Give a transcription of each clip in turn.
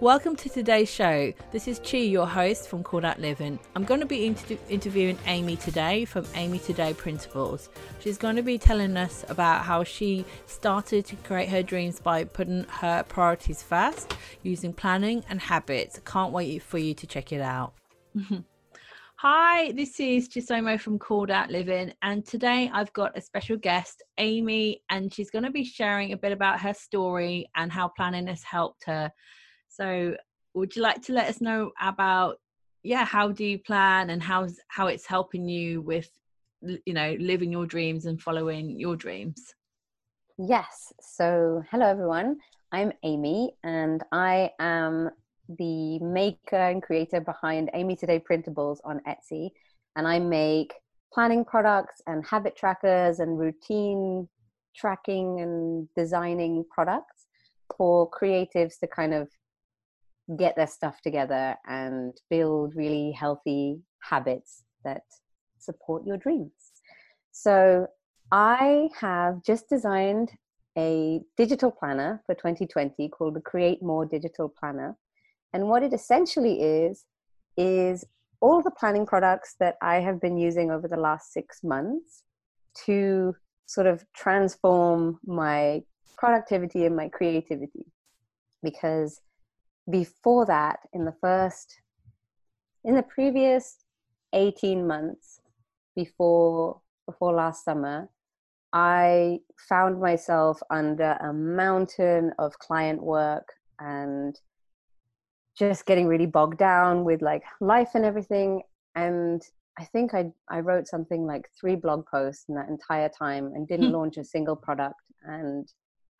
Welcome to today's show. This is Chi, your host from Called Out Living. I'm going to be inter- interviewing Amy today from Amy Today Printables. She's going to be telling us about how she started to create her dreams by putting her priorities first, using planning and habits. Can't wait for you to check it out. Hi, this is Chisomo from Called Out Living, and today I've got a special guest, Amy, and she's going to be sharing a bit about her story and how planning has helped her. So, would you like to let us know about, yeah, how do you plan and how's how it's helping you with, you know, living your dreams and following your dreams? Yes. So, hello everyone. I'm Amy, and I am the maker and creator behind Amy Today Printables on Etsy. And I make planning products and habit trackers and routine tracking and designing products for creatives to kind of get their stuff together and build really healthy habits that support your dreams. So I have just designed a digital planner for 2020 called the Create More Digital Planner. And what it essentially is, is all the planning products that I have been using over the last six months to sort of transform my productivity and my creativity. Because before that, in the first, in the previous 18 months before before last summer, I found myself under a mountain of client work and just getting really bogged down with like life and everything. And I think I I wrote something like three blog posts in that entire time and didn't hmm. launch a single product. And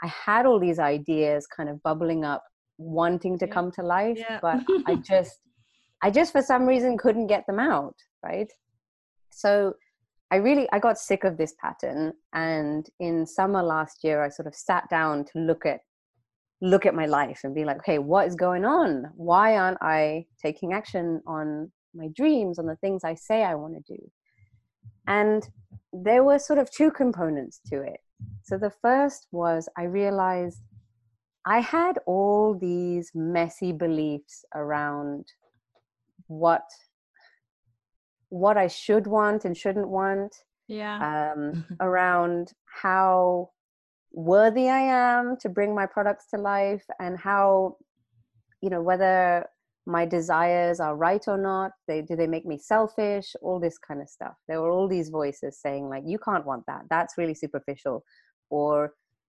I had all these ideas kind of bubbling up, wanting to yeah. come to life, yeah. but I just I just for some reason couldn't get them out, right? So I really I got sick of this pattern and in summer last year I sort of sat down to look at look at my life and be like, okay, what is going on? Why aren't I taking action on my dreams, on the things I say I want to do? And there were sort of two components to it. So the first was I realized I had all these messy beliefs around what what I should want and shouldn't want. Yeah. Um, around how worthy I am to bring my products to life and how, you know, whether my desires are right or not. They do they make me selfish? All this kind of stuff. There were all these voices saying like, you can't want that. That's really superficial, or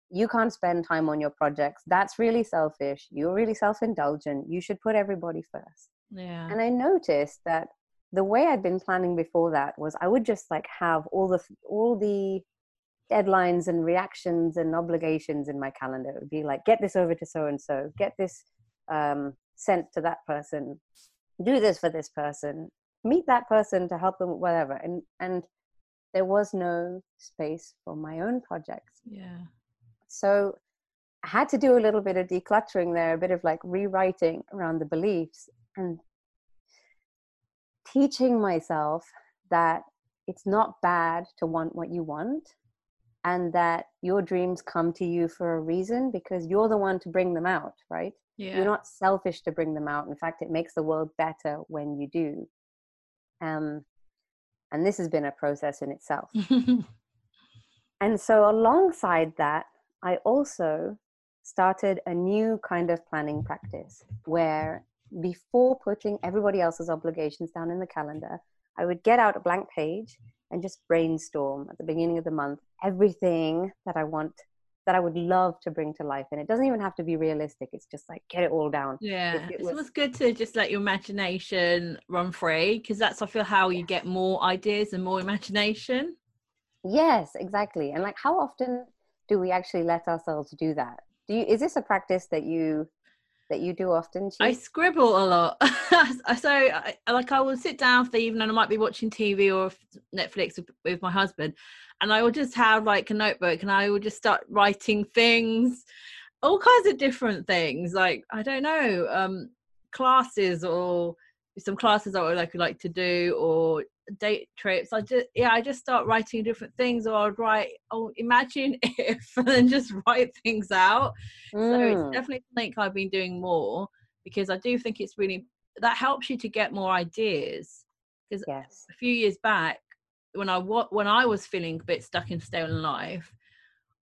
you can't spend time on your projects. That's really selfish. You're really self-indulgent. You should put everybody first. Yeah. And I noticed that the way I'd been planning before that was I would just like have all the all the deadlines and reactions and obligations in my calendar. It would be like, get this over to so and so, get this um, sent to that person, do this for this person, meet that person to help them, whatever. And and there was no space for my own projects. Yeah. So I had to do a little bit of decluttering there, a bit of like rewriting around the beliefs and teaching myself that it's not bad to want what you want and that your dreams come to you for a reason because you're the one to bring them out, right? Yeah. You're not selfish to bring them out. In fact, it makes the world better when you do. Um, and this has been a process in itself. and so, alongside that, I also started a new kind of planning practice where before putting everybody else's obligations down in the calendar, I would get out a blank page and just brainstorm at the beginning of the month everything that I want that I would love to bring to life. And it doesn't even have to be realistic. It's just like get it all down. Yeah. It was, it's good to just let your imagination run free because that's I feel how you get more ideas and more imagination. Yes, exactly. And like how often do we actually let ourselves do that? Do you is this a practice that you that you do often? I scribble a lot. so, I, like, I will sit down for the evening. And I might be watching TV or Netflix with, with, my husband, and I will just have like a notebook, and I will just start writing things, all kinds of different things. Like, I don't know, um, classes or some classes I would like like to do, or date trips i just yeah i just start writing different things or i'd write oh imagine if and then just write things out mm. so it's mm. definitely something i've been doing more because I do think it's really that helps you to get more ideas. Because yes. a few years back, when I when I was feeling a bit stuck in stolen life,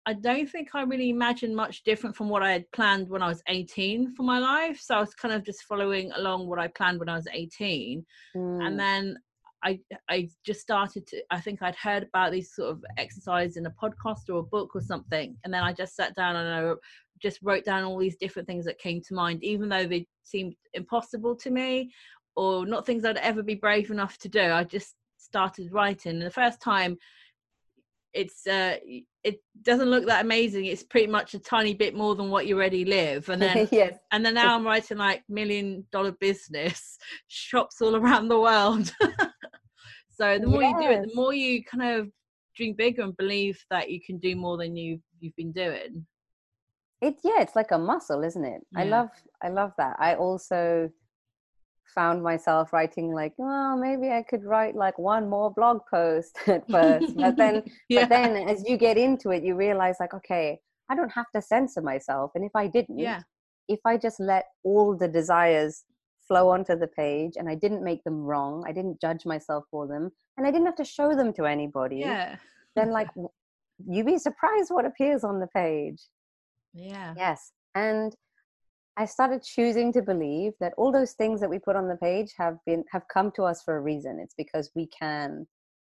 I don't think I really imagined much different from what I had planned when I was 18 for my life. So I was kind of just following along what I planned when I was 18. Mm. And then I I just started to I think I'd heard about these sort of exercises in a podcast or a book or something. And then I just sat down and I just wrote down all these different things that came to mind, even though they seemed impossible to me or not things I'd ever be brave enough to do. I just started writing. And the first time it's uh it doesn't look that amazing it's pretty much a tiny bit more than what you already live and then yes. and then now i'm writing like million dollar business shops all around the world so the more yes. you do it the more you kind of dream bigger and believe that you can do more than you you've been doing it's yeah it's like a muscle isn't it yeah. i love i love that i also found myself writing like, well, maybe I could write like one more blog post at first. but then yeah. but then as you get into it, you realize like, okay, I don't have to censor myself. And if I didn't, yeah. if I just let all the desires flow onto the page and I didn't make them wrong, I didn't judge myself for them, and I didn't have to show them to anybody, yeah. then like you'd be surprised what appears on the page. Yeah. Yes. And I started choosing to believe that all those things that we put on the page have been have come to us for a reason. It's because we can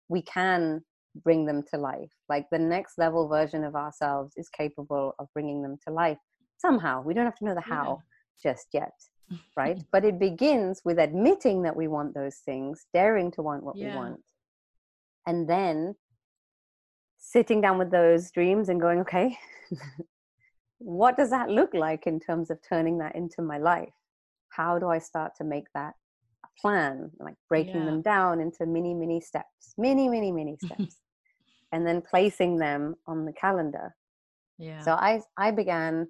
we can bring them to life. Like the next level version of ourselves is capable of bringing them to life somehow. We don't have to know the how yeah. just yet, right? but it begins with admitting that we want those things, daring to want what yeah. we want. And then sitting down with those dreams and going, okay, what does that look like in terms of turning that into my life? How do I start to make that a plan, like breaking yeah. them down into mini, mini steps, mini, mini, mini steps, and then placing them on the calendar? Yeah. So I, I began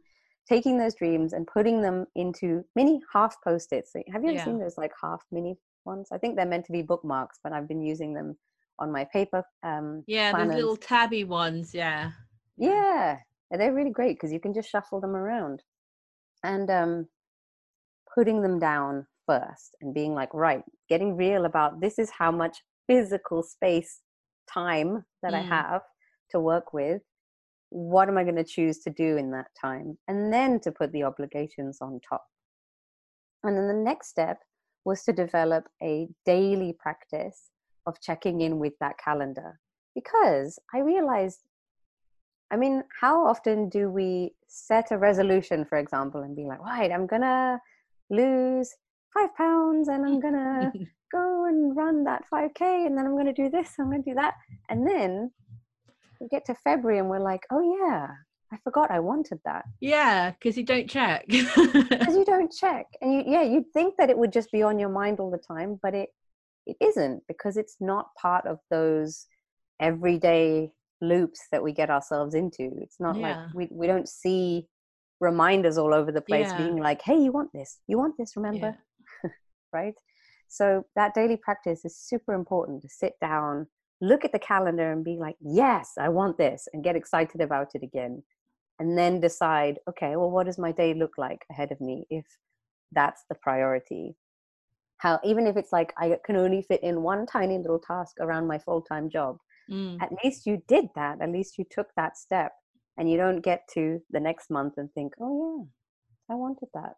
taking those dreams and putting them into mini half post-its. Have you ever yeah. seen those like half mini ones? I think they're meant to be bookmarks, but I've been using them on my paper. Um, yeah, planners. those little tabby ones. Yeah. Yeah, and they're really great because you can just shuffle them around and um, putting them down first and being like right getting real about this is how much physical space time that mm. i have to work with what am i going to choose to do in that time and then to put the obligations on top and then the next step was to develop a daily practice of checking in with that calendar because i realized I mean, how often do we set a resolution, for example, and be like, right, I'm gonna lose five pounds and I'm gonna go and run that 5K and then I'm gonna do this, I'm gonna do that. And then we get to February and we're like, oh yeah, I forgot I wanted that. Yeah, because you don't check. Because you don't check. And you, yeah, you'd think that it would just be on your mind all the time, but it it isn't because it's not part of those everyday loops that we get ourselves into. It's not yeah. like we, we don't see reminders all over the place yeah. being like, hey, you want this, you want this, remember? Yeah. right? So that daily practice is super important to sit down, look at the calendar and be like, yes, I want this, and get excited about it again. And then decide, okay, well, what does my day look like ahead of me if that's the priority? How, even if it's like I can only fit in one tiny little task around my full time job, mm. at least you did that at least you took that step and you don't get to the next month and think oh yeah i wanted that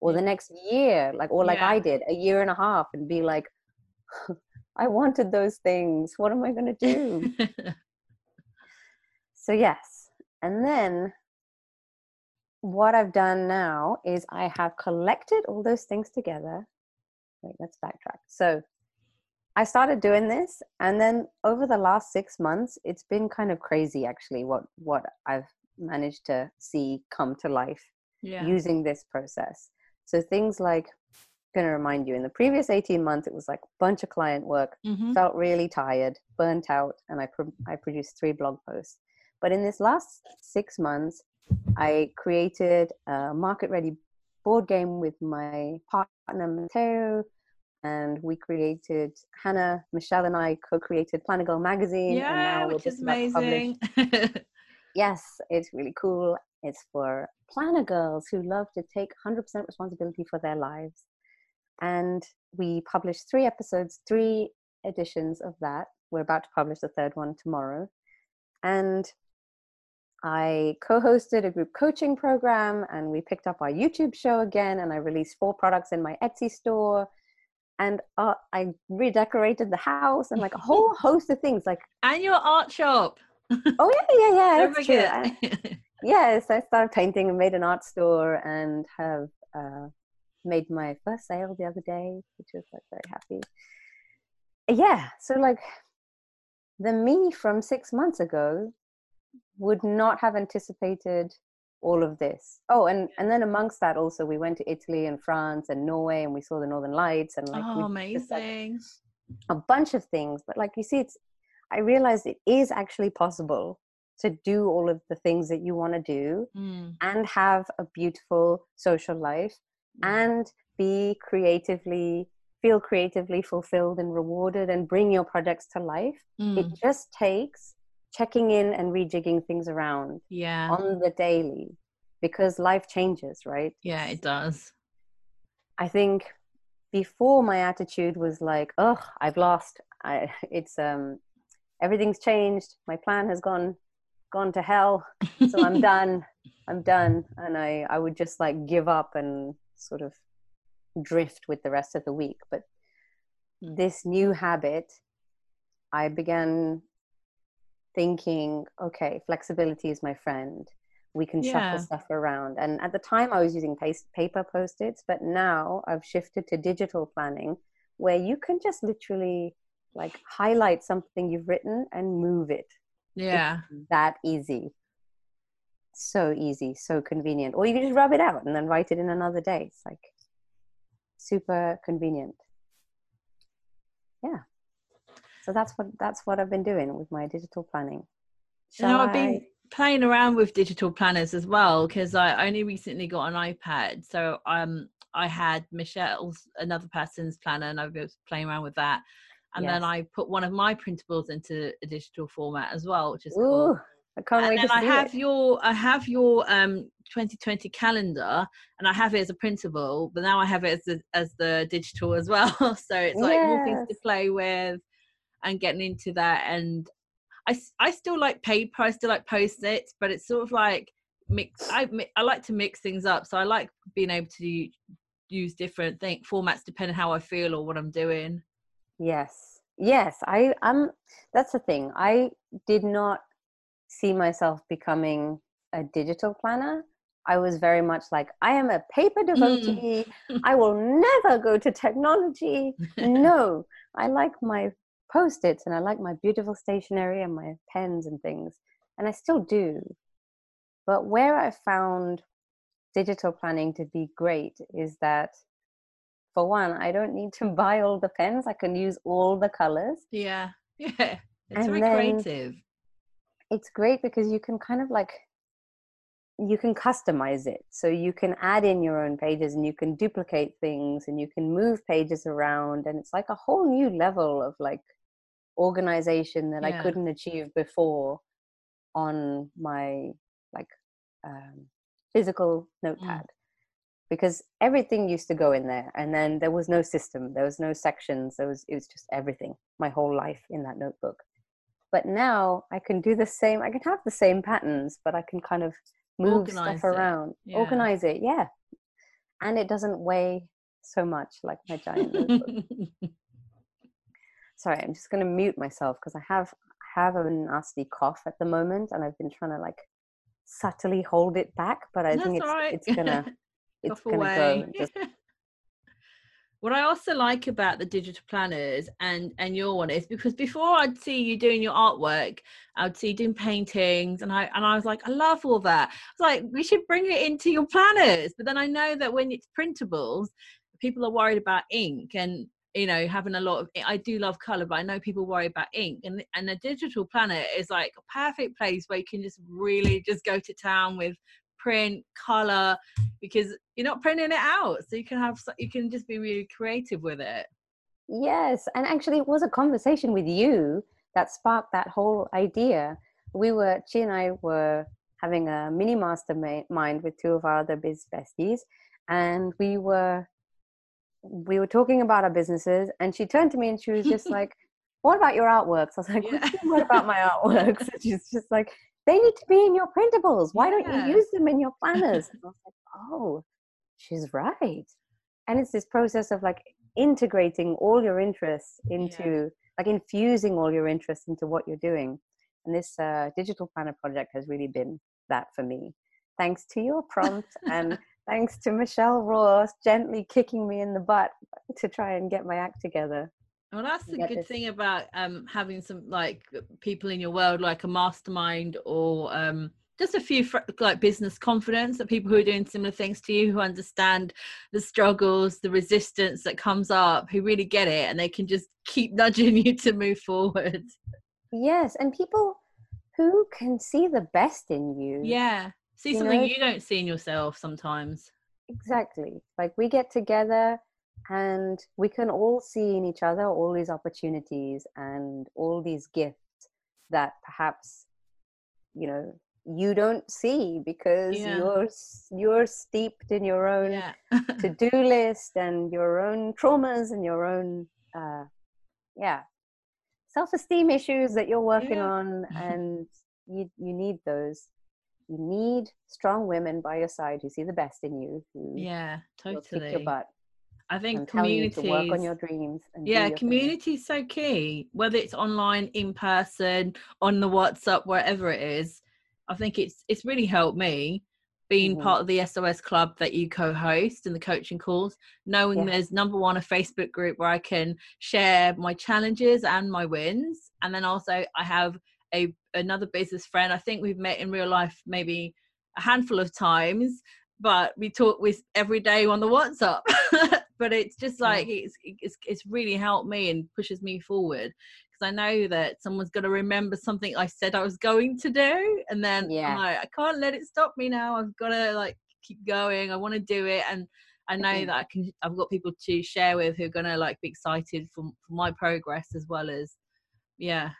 or the next year like or like yeah. i did a year and a half and be like i wanted those things what am i going to do so yes and then what i've done now is i have collected all those things together wait let's backtrack so I started doing this, and then over the last six months, it's been kind of crazy actually. What what I've managed to see come to life yeah. using this process. So things like, I'm gonna remind you, in the previous eighteen months, it was like a bunch of client work. Mm-hmm. Felt really tired, burnt out, and I pro- I produced three blog posts. But in this last six months, I created a market ready board game with my partner Mateo and we created Hannah, Michelle, and I co-created Planner Girl magazine. Yeah, which is amazing. yes, it's really cool. It's for planner girls who love to take 100% responsibility for their lives. And we published three episodes, three editions of that. We're about to publish the third one tomorrow. And I co hosted a group coaching program and we picked up our YouTube show again. And I released four products in my Etsy store. And uh, I redecorated the house and like a whole host of things. Like and your art shop. oh yeah, yeah, yeah. Don't true. forget. I- yes, I started painting and made an art store and have uh, made my first sale the other day, which was like very happy. Yeah, so like the me from six months ago would not have anticipated all of this. Oh, and and then amongst that also we went to Italy and France and Norway and we saw the Northern Lights and like oh, we just, like, amazing. a bunch of things. But like you see, it's I realized it is actually possible to do all of the things that you want to do Mm, and have a beautiful social life. And be creatively feel creatively fulfilled and rewarded and bring your projects to life. Mm, it just takes checking in and rejigging things around yeah. on the daily because life changes right? Yeah, it does. i think before my attitude was like oh i've lost I, it's um everything's changed. My plan has gone gone to hell. So i'm done. I'm done. And i i would just like give up and sort of drift with the rest of the week but hmm. this new habit i began thinking okay flexibility is my friend we can Yeah. shuffle stuff around and at the time i was using paste, paper post-its but now i've shifted to digital planning where you can just literally like highlight something you've written and move it Yeah. that easy. So easy, so convenient. Or you can just rub it out and then write it in another day. It's like super convenient. Yeah. So that's what that's what I've been doing with my digital planning. You know, I've been playing around with digital planners as well because I only recently got an iPad. So um, I had Michelle's another person's planner, and I was playing around with that. And then I put one of my printables into a digital format as well, which is cool. I can't and wait to I have it. your I have your um 2020 calendar and I have it as a printable, but now I have it as the, as the digital as well. so it's like more things to play with and getting into that. And I, I still like paper, I still like post-its, but it's sort of like mix. I I like to mix things up, so I like being able to use different thing formats depending how I feel or what I'm doing. Yes. Yes. I I'm that's the thing. I did not see myself becoming a digital planner. I was very much like, I am a paper mm. devotee. I will never go to technology. No, I like my post its and I like my beautiful stationery and my pens and things. And I still do. But where I found digital planning to be great is that, for one, I don't need to buy all the pens, I can use all the colors. Yeah, yeah, it's And very then- creative. It's great because you can kind of like you can customize it. So you can add in your own pages and you can duplicate things and you can move pages around and it's like a whole new level of like organization that Yeah. i couldn't achieve before on my like um, physical notepad because everything used to go in there and then there was no system there was no sections there was it was just everything my whole life in that notebook but now i can do the same i can have the same patterns but i can kind of move Organize stuff it, around yeah. organize it yeah and it doesn't weigh so much like my giant notebook sorry i'm just going to mute myself because i have have a nasty cough at the moment and i've been trying to like subtly hold it back but i That's think it's right. it's gonna it's gonna away. go what I also like about the digital planners and and your one is because before I'd see you doing your artwork, I'd see you doing paintings, and I and I was like, I love all that. It's like, we should bring it into your planners. But then I know that when it's printables, people are worried about ink and you know having a lot of i do love color but i know people worry about ink and and a digital planner is like a perfect place where you can just really just go to town with print color because you're not printing it out so you can have you can just be really creative with it Yes, and actually, it was a conversation with you that sparked that whole idea. We were, she and I were having a mini mastermind with two of our other biz besties, and we were we were talking about our businesses, and she turned to me and she was just like, "What about your artworks?" I was like, yeah. "What about my artworks?" And she's just like, "They need to be in your printables. Why yeah. don't you use them in your planners?" And I was like, "Oh, she's right." And it's this process of like integrating all your interests into yeah. like infusing all your interests into what you're doing and this uh, digital planner project has really been that for me thanks to your prompt and thanks to michelle ross gently kicking me in the butt to try and get my act together well that's the good this. thing about um, having some like people in your world like a mastermind or um, just a few like business confidence that people who are doing similar things to you who understand the struggles the resistance that comes up who really get it and they can just keep nudging you to move forward yes and people who can see the best in you yeah see you something know? you don't see in yourself sometimes exactly like we get together and we can all see in each other all these opportunities and all these gifts that perhaps you know you don't see because yeah. you're you're steeped in your own yeah. to-do list and your own traumas and your own uh yeah self-esteem issues that you're working yeah. on and you you need those you need strong women by your side who see the best in you who yeah totally your butt I think community work on your dreams. yeah, community is so key. Whether it's online, in person, on the WhatsApp, wherever it is, I think it's it's really helped me being mm-hmm. part of the SOS club that you co-host and the coaching calls, knowing yeah. there's number one a Facebook group where I can share my challenges and my wins, and then also I have a another business friend. I think we've met in real life maybe a handful of times, but we talk with every day on the WhatsApp. but it's just like it's, it's it's really helped me and pushes me forward because I know that someone's going to remember something I said I was going to do, and then yeah. Like, i can't let it stop me now. I've got to like keep going. I want to do it, and I know mm-hmm. that I can. I've got people to share with who are going to like be excited for, for my progress as well as, yeah.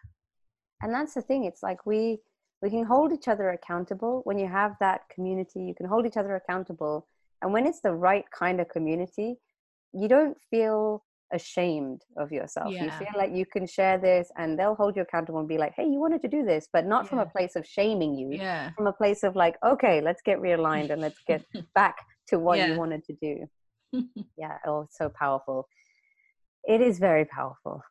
And that's the thing. It's like we we can hold each other accountable when you have that community. You can hold each other accountable, and when it's the right kind of community, you don't feel ashamed of yourself. Yeah. You feel like you can share this and they'll hold you accountable and be like, hey, you wanted to do this, but not yeah. from a place of shaming you. Yeah. From a place of like, okay, let's get realigned and let's get back to what yeah. you wanted to do. yeah. Oh, so powerful. It is very powerful.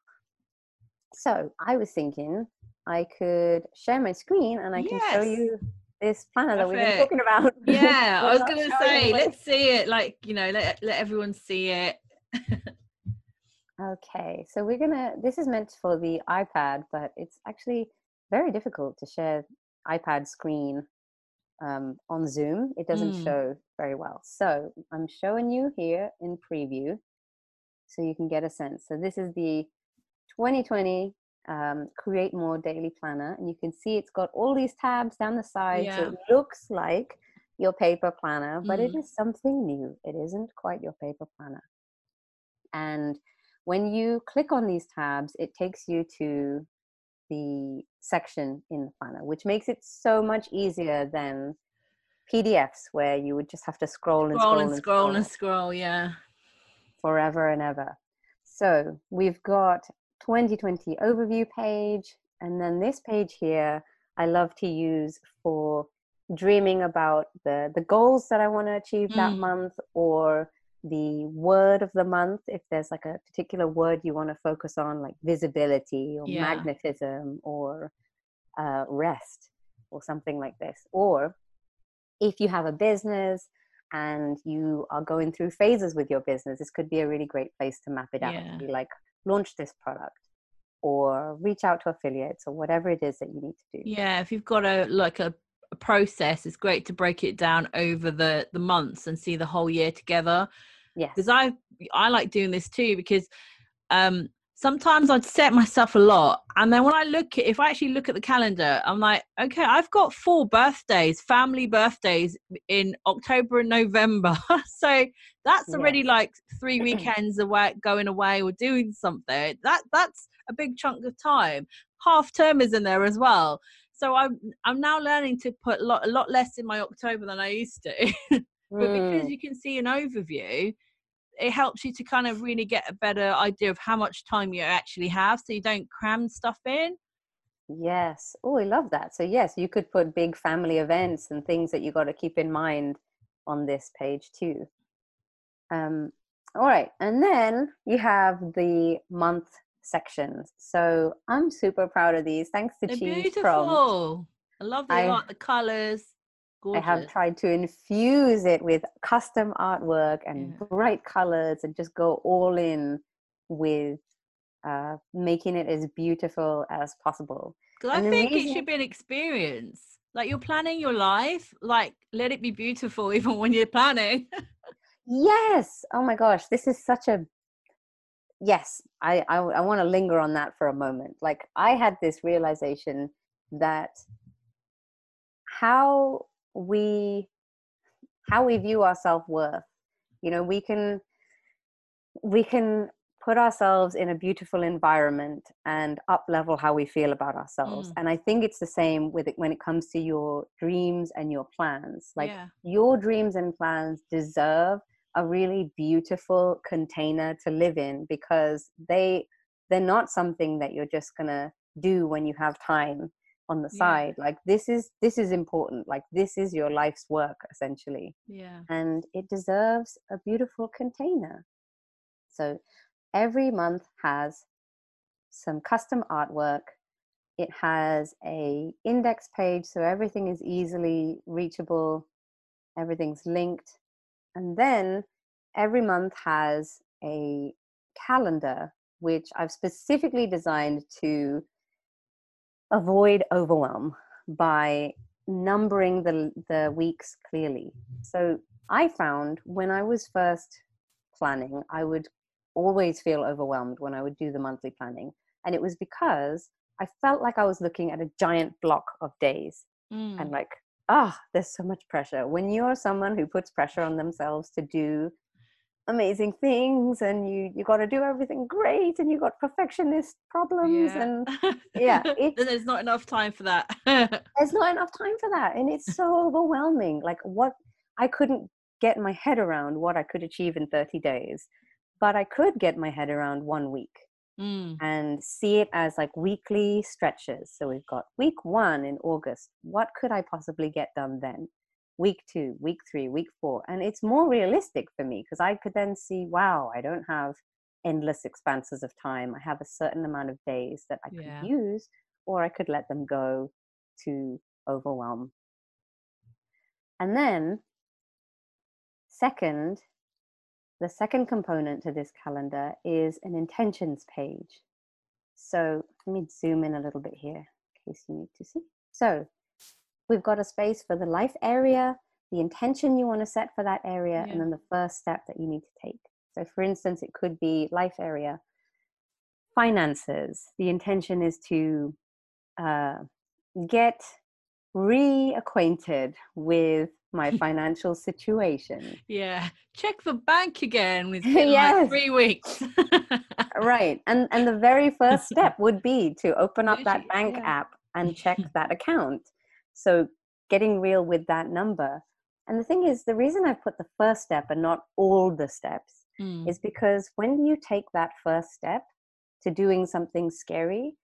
So I was thinking I could share my screen and I can show you this planner that we've been talking about. Yeah, I was going to say, let's see it. Like, you know, let, let everyone see it. Okay, so we're gonna, this is meant for the iPad, but it's actually very difficult to share iPad screen um, on Zoom. It doesn't mm. show very well. So I'm showing you here in preview so you can get a sense. So this is the 2020 um, Create More Daily Planner, and you can see it's got all these tabs down the side. Yeah. So it looks like your paper planner, but mm. it is something new. It isn't quite your paper planner. And when you click on these tabs, it takes you to the section in the planner, which makes it so much easier than PDFs where you would just have to scroll and scroll, scroll and, scroll, scroll and scroll, yeah. Forever and ever. So we've got 2020 overview page, and then this page here I love to use for dreaming about the the goals that I want to achieve mm. that month or the word of the month if there's like a particular word you want to focus on like visibility or yeah. magnetism or uh, rest or something like this or if you have a business and you are going through phases with your business this could be a really great place to map it out yeah. be like launch this product or reach out to affiliates or whatever it is that you need to do. Yeah if you've got a like a a process it's great to break it down over the the months and see the whole year together. Yeah because i i like doing this too because um sometimes i'd set myself a lot and then when i look at if i actually look at the calendar i'm like okay i've got four birthdays family birthdays in october and november. So that's already like three weekends away going away or doing something that that's a big chunk of time half term is in there as well so I'm I'm now learning to put a lot a lot less in my October than I used to. but mm. because you can see an overview, it helps you to kind of really get a better idea of how much time you actually have so you don't cram stuff in. Yes. Oh, I love that. So yes, you could put big family events and things that you got to keep in mind on this page too. Um, all right, and then you have the month sections. So I'm super proud of these. Thanks to They're Chi's beautiful. Prompt. I love the I, art, the colors. Gorgeous. I have tried to infuse it with custom artwork and yeah. bright colors and just go all in with uh, making it as beautiful as possible. Because I think it should be an experience. Like you're planning your life, like let it be beautiful even when you're planning. yes. Oh my gosh, this is such a yes. I I, I want to linger on that for a moment. Like I had this realization that how we how we view our self-worth you know we can we can put ourselves in a beautiful environment and up level how we feel about ourselves mm. and i think it's the same with it when it comes to your dreams and your plans like yeah. your dreams and plans deserve a really beautiful container to live in because they they're not something that you're just going to do when you have time on the side yeah. like this is this is important like this is your life's work essentially yeah and it deserves a beautiful container so every month has some custom artwork it has a index page so everything is easily reachable everything's linked and then every month has a calendar which i've specifically designed to avoid overwhelm by numbering the the weeks clearly so i found when i was first planning i would always feel overwhelmed when i would do the monthly planning and it was because i felt like i was looking at a giant block of days mm. and like oh, there's so much pressure. When you're someone who puts pressure on themselves to do amazing things and you you got to do everything great and you got perfectionist problems yeah. and yeah there's not enough time for that. There's not enough time for that and it's so overwhelming. Like what i couldn't get my head around what i could achieve in 30 days but i could get my head around one week mm. and see it as like weekly stretches so we've got week one in august what could i possibly get done then week two, week three, week four. And it's more realistic for me because I could then see, wow, I don't have endless expanses of time. I have a certain amount of days that I could yeah. use, or I could let them go to overwhelm. And then, second, the second component to this calendar is an intentions page. So let me zoom in a little bit here in case you need to see. So we've got a space for the life area, the intention you want to set for that area, yeah. and then the first step that you need to take. So, for instance, it could be life area, finances. The intention is to uh, get reacquainted with my financial situation. Yeah, check the bank again with yes. like three weeks. right, and and the very first step would be to open up that bank yeah. app and check that account. So getting real with that number. And the thing is, the reason I put the first step and not all the steps mm. is because when you take that first step to doing something scary,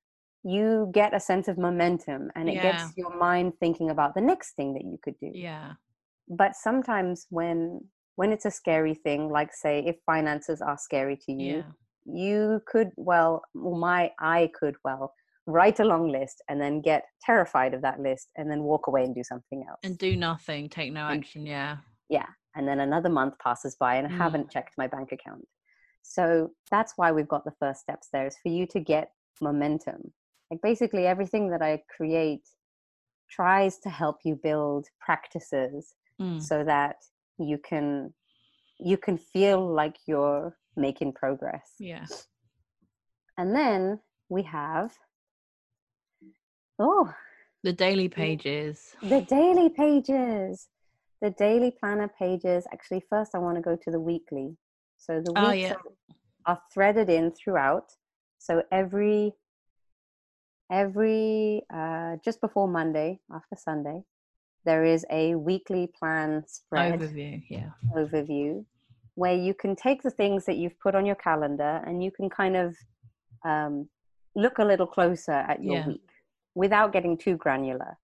you get a sense of momentum and it yeah. gets your mind thinking about the next thing that you could do. Yeah. But sometimes when when it's a scary thing, like say if finances are scary to you, yeah. you could well my I could well write a long list and then get terrified of that list and then walk away and do something else and do nothing take no action yeah yeah and then another month passes by and i mm. haven't checked my bank account so that's why we've got the first steps there is for you to get momentum like basically everything that i create tries to help you build practices mm. so that you can you can feel like you're making progress yeah and then we have Oh, the daily pages. The daily pages. The daily planner pages. Actually, first I want to go to the weekly. So the weeks oh, yeah. are, are threaded in throughout. So every every uh, just before Monday, after Sunday, there is a weekly plan spread Overview, yeah. overview where you can take the things that you've put on your calendar and you can kind of um, look a little closer at your Yeah. week without getting too granular.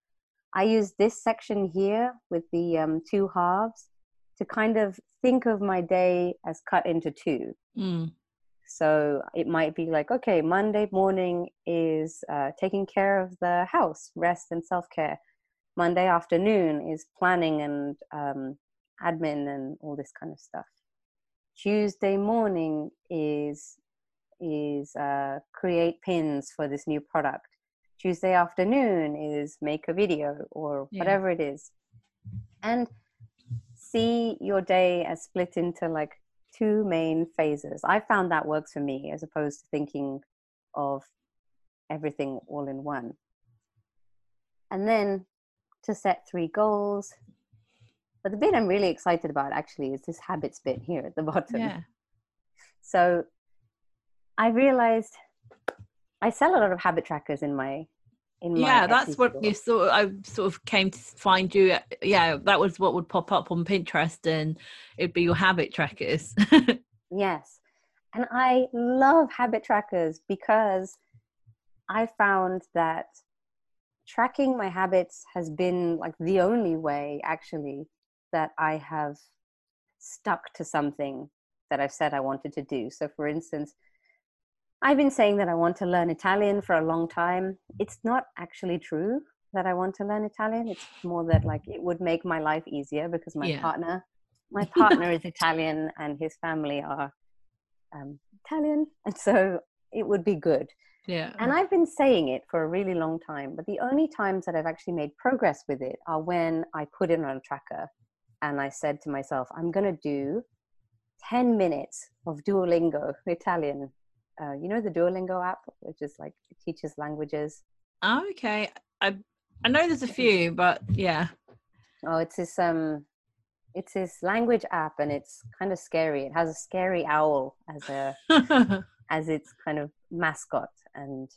I use this section here with the um, two halves to kind of think of my day as cut into two. Mm. So it might be like, okay, Monday morning is uh, taking care of the house, rest and self care. Monday afternoon is planning and um, admin and all this kind of stuff. Tuesday morning is is uh, create pins for this new product. Tuesday afternoon is make a video or Yeah. whatever it is, and see your day as split into like two main phases. I found that works for me as opposed to thinking of everything all in one. And then to set three goals. But the bit I'm really excited about actually is this habits bit here at the bottom. Yeah. So I realized I sell a lot of habit trackers in my in my yeah Etsy that's what store. you sort of, i sort of came to find you yeah that was what would pop up on pinterest and it'd be your habit trackers Yes. And I love habit trackers because I found that tracking my habits has been like the only way actually that I have stuck to something that I've said I wanted to do. So, for instance, I've been saying that I want to learn Italian for a long time. It's not actually true that I want to learn Italian. It's more that like it would make my life easier because my Yeah. partner, my partner is Italian and his family are um, Italian, and so it would be good. Yeah And I've been saying it for a really long time, but the only times that I've actually made progress with it are when I put it on a tracker and I said to myself, I'm going to do 10 minutes of Duolingo Italian. Uh, you know the Duolingo app, which is like it teaches languages. oh, okay i i know there's a few but yeah Oh, it's this um, it's this language app, and it's kind of scary. It has a scary owl as a as its kind of mascot, and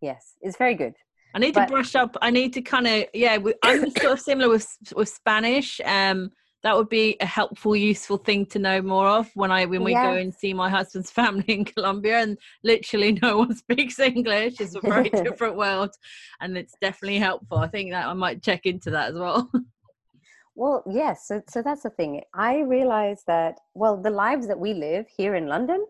yes, it's very good. I need But- to brush up. I need to kind of yeah. I'm sort of similar with with Spanish. Um, that would be a helpful, useful thing to know more of when I when we go and see my husband's family in Colombia, and literally no one speaks English. It's a very different world, and it's definitely helpful. I think that I might check into that as well. Well, yes. So, so that's the thing. I realize that, well, the lives that we live here in London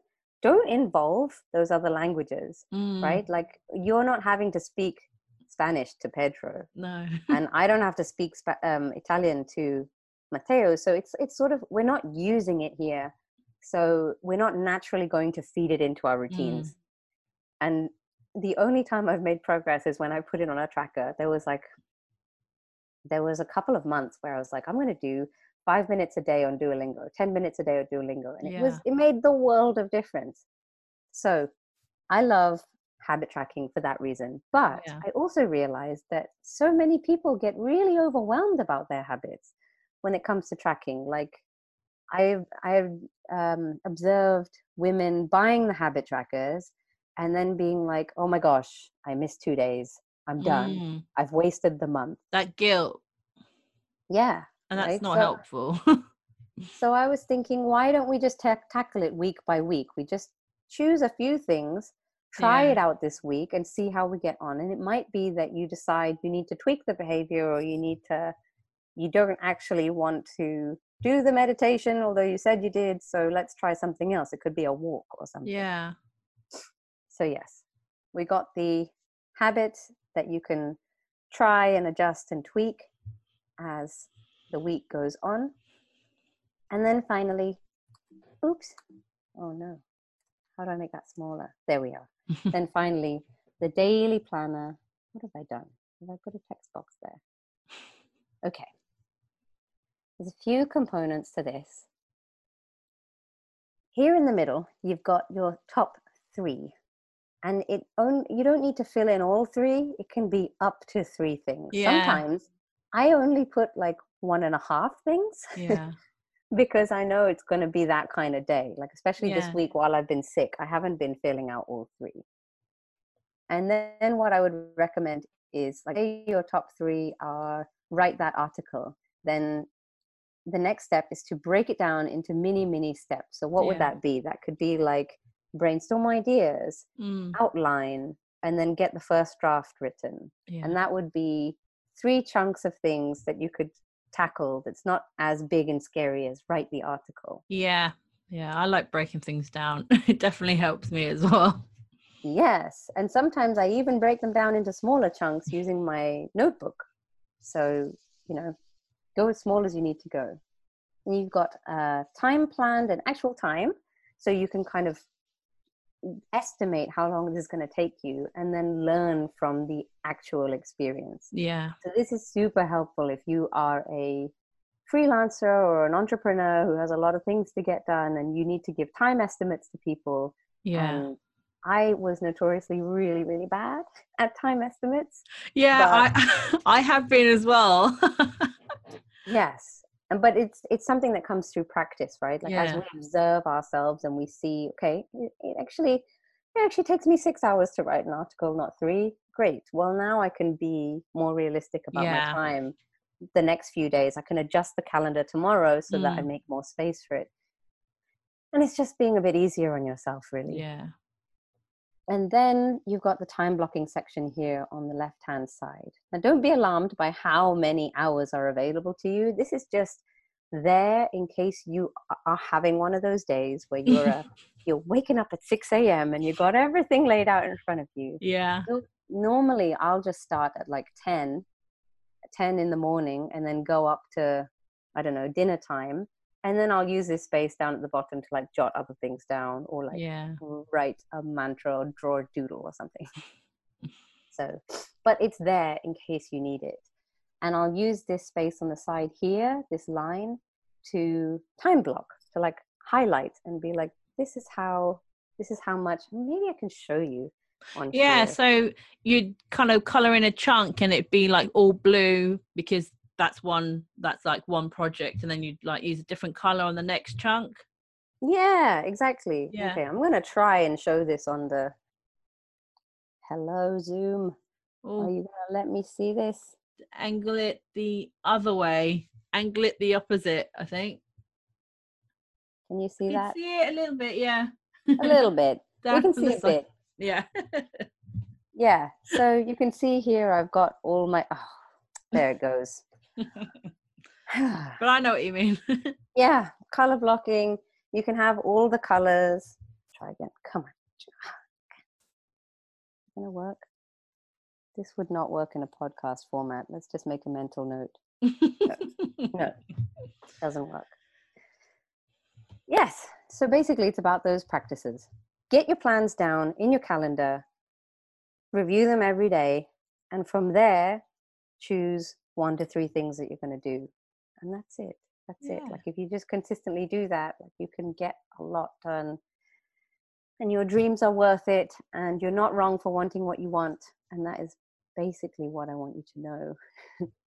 don't involve those other languages, Mm, right? Like, you're not having to speak Spanish to Pedro, No. and I don't have to speak Spa- um, Italian to Matteo. So it's it's sort of we're not using it here, so we're not naturally going to feed it into our routines. And the only time I've made progress is when I put it on a tracker. There was like there was a couple of months where I was like, I'm going to do five minutes a day on Duolingo, ten minutes a day on Duolingo, and it was, it made the world of difference. So I love habit tracking for that reason. But Yeah. I also realized that so many people get really overwhelmed about their habits when it comes to tracking. Like I've I've um, observed women buying the habit trackers and then being like, "Oh my gosh, I missed two days. I'm done. Mm, I've wasted the month." that guilt, Yeah. And that's Right, not so- helpful. So I was thinking, why don't we just ta- tackle it week by week? We just choose a few things, try Yeah. it out this week, and see how we get on. And it might be that you decide you need to tweak the behavior, or you need to, you don't actually want to do the meditation, although you said you did. So let's try something else. It could be a walk or something. yeah. So yes, we got the habit that you can try and adjust and tweak as the week goes on. And then finally, oops, oh no, how do I make that smaller? There we are. then finally, the daily planner. What have I done? Have I put a text box there? Okay. There's a few components to this. Here in the middle, you've got your top three. And it on, you don't need to fill in all three. It can be up to three things. Yeah. Sometimes I only put like one and a half things Yeah. because I know it's going to be that kind of day. Like especially Yeah. this week while I've been sick, I haven't been filling out all three. And then what I would recommend is like your top three are write that article. Then the next step is to break it down into mini, mini steps. So what yeah. would that be? That could be like brainstorm ideas, mm. outline, and then get the first draft written. Yeah. And that would be three chunks of things that you could tackle that's not as big and scary as write the article. Yeah. Yeah. I like breaking things down. it definitely helps me as well. Yes. And sometimes I even break them down into smaller chunks using my notebook. So, you know, go as small as you need to go. And you've got uh, time planned and actual time. So you can kind of estimate how long this is going to take you and then learn from the actual experience. Yeah. So this is super helpful if you are a freelancer or an entrepreneur who has a lot of things to get done and you need to give time estimates to people. Yeah. And I was notoriously really, really bad at time estimates. Yeah, I I have been as well. yes and but it's it's something that comes through practice right like yeah. as we observe ourselves and we see okay it, it actually it actually takes me six hours to write an article not three great well now i can be more realistic about yeah. my time the next few days i can adjust the calendar tomorrow so mm. that i mm. make more space for it and it's just being a bit easier on yourself really yeah and then you've got the time blocking section here on the left hand side. Now, don't be alarmed by how many hours are available to you. This is just there in case you are having one of those days where you're a, you're waking up at 6 a.m. and you've got everything laid out in front of you. Yeah. So normally, I'll just start at like 10, 10 in the morning and then go up to, I don't know, dinner time and then I'll use this space down at the bottom to like jot other things down or like yeah. write a mantra or draw a doodle or something. so, but it's there in case you need it. And I'll use this space on the side here, this line, to time block, to like highlight and be like, this is how, this is how much, maybe I can show you. yeah, here. so you'd kind of color in a chunk and it'd be like all blue because that's one that's like one project and then you like use a different color on the next chunk? Yeah exactly. Yeah. okay i'm gonna try and show this on the hello zoom. Ooh. are you gonna let me see this? Angle it the other way angle it the opposite i think. Can you see that? see it a little bit yeah. A little bit. We can see a bit. Yeah. Yeah so you can see here i've got all my oh, there it goes but I know what you mean. yeah, color blocking. You can have all the colors. Try again. Come on. Is it gonna work. This would not work in a podcast format. Let's just make a mental note. no, no, doesn't work. Yes. So basically, it's about those practices. Get your plans down in your calendar, review them every day, and from there, choose one to three things that you're going to do and that's it that's yeah. it like if you just consistently do that like you can get a lot done and your dreams are worth it and you're not wrong for wanting what you want and that is basically what i want you to know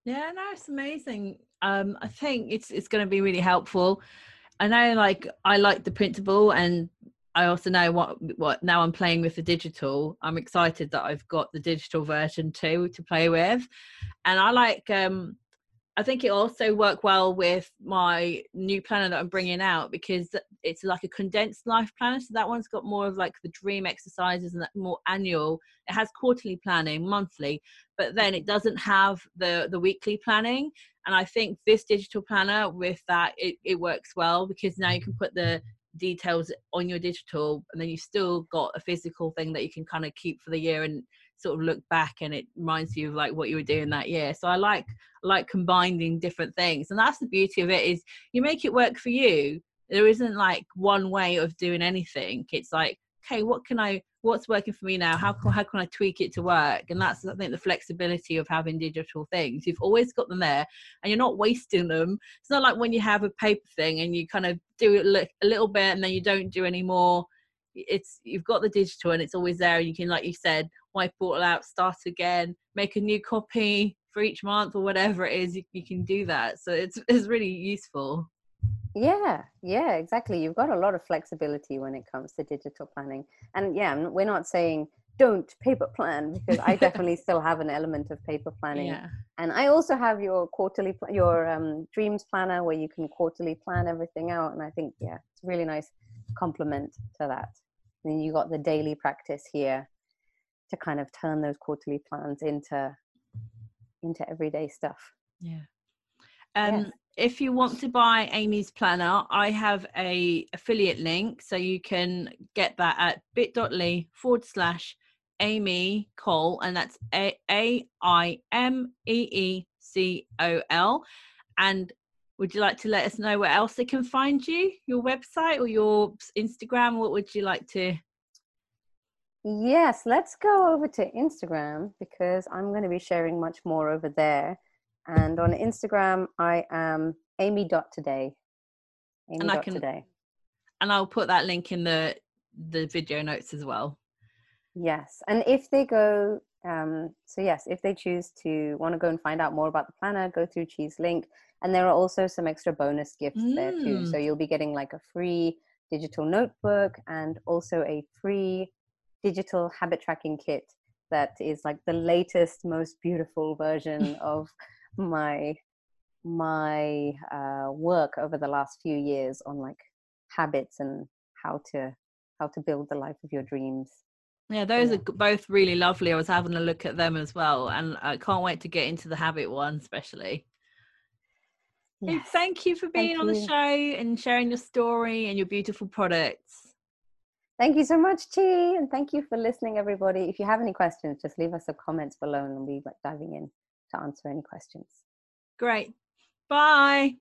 yeah no it's amazing um i think it's it's going to be really helpful i know like i like the principle and I also know what what now I'm playing with the digital. I'm excited that I've got the digital version too to play with, and I like. um I think it also work well with my new planner that I'm bringing out because it's like a condensed life planner. So that one's got more of like the dream exercises and that more annual. It has quarterly planning, monthly, but then it doesn't have the the weekly planning. And I think this digital planner with that it, it works well because now you can put the details on your digital and then you've still got a physical thing that you can kind of keep for the year and sort of look back and it reminds you of like what you were doing that year. So i like like combining different things and that's the beauty of it is you make it work for you. There isn't like one way of doing anything. It's like okay what can i what's working for me now? How can, how can i tweak it to work? And that's i think the flexibility of having digital things. You've always got them there and you're not wasting them. It's not like when you have a paper thing and you kind of do it a little bit and then you don't do any more. It's you've got the digital and it's always there and you can like you said wipe it all out start again make a new copy for each month or whatever it is you, you can do that. So it's it's really useful yeah, yeah, exactly. You've got a lot of flexibility when it comes to digital planning. And yeah, we're not saying don't paper plan because I definitely still have an element of paper planning. Yeah. And I also have your quarterly, pl- your um, dreams planner where you can quarterly plan everything out. And I think, yeah, it's a really nice complement to that. And then you got the daily practice here to kind of turn those quarterly plans into into everyday stuff. Yeah. Um, Yes. If you want to buy Amy's planner, I have a affiliate link, so you can get that at bit.ly forward slash Amy Cole, and that's A A I M E E C O L. And would you like to let us know where else they can find you? Your website or your Instagram? What would you like to? Yes, let's go over to Instagram because I'm going to be sharing much more over there. And on Instagram, I am amy.today. And I can- Amy.today. And I'll put that link in the the video notes as well. Yes. And if they go, um, so yes, if they choose to want to go and find out more about the planner, go through Chi's Link. And there are also some extra bonus gifts there too. So you'll be getting like a free digital notebook and also a free digital habit tracking kit that is like the latest, most beautiful version of my my uh, work over the last few years on like habits and how to how to build the life of your dreams. Yeah, those Yeah. are both really lovely. I was having a look at them as well, and I can't wait to get into the habit one, especially. Yes. Thank you for being Thank on the show and sharing your story and your beautiful products. Thank you so much, Chi, and thank you for listening, everybody. If you have any questions, just leave us a comments below, and we'll be like diving in to answer any questions. Great. Bye.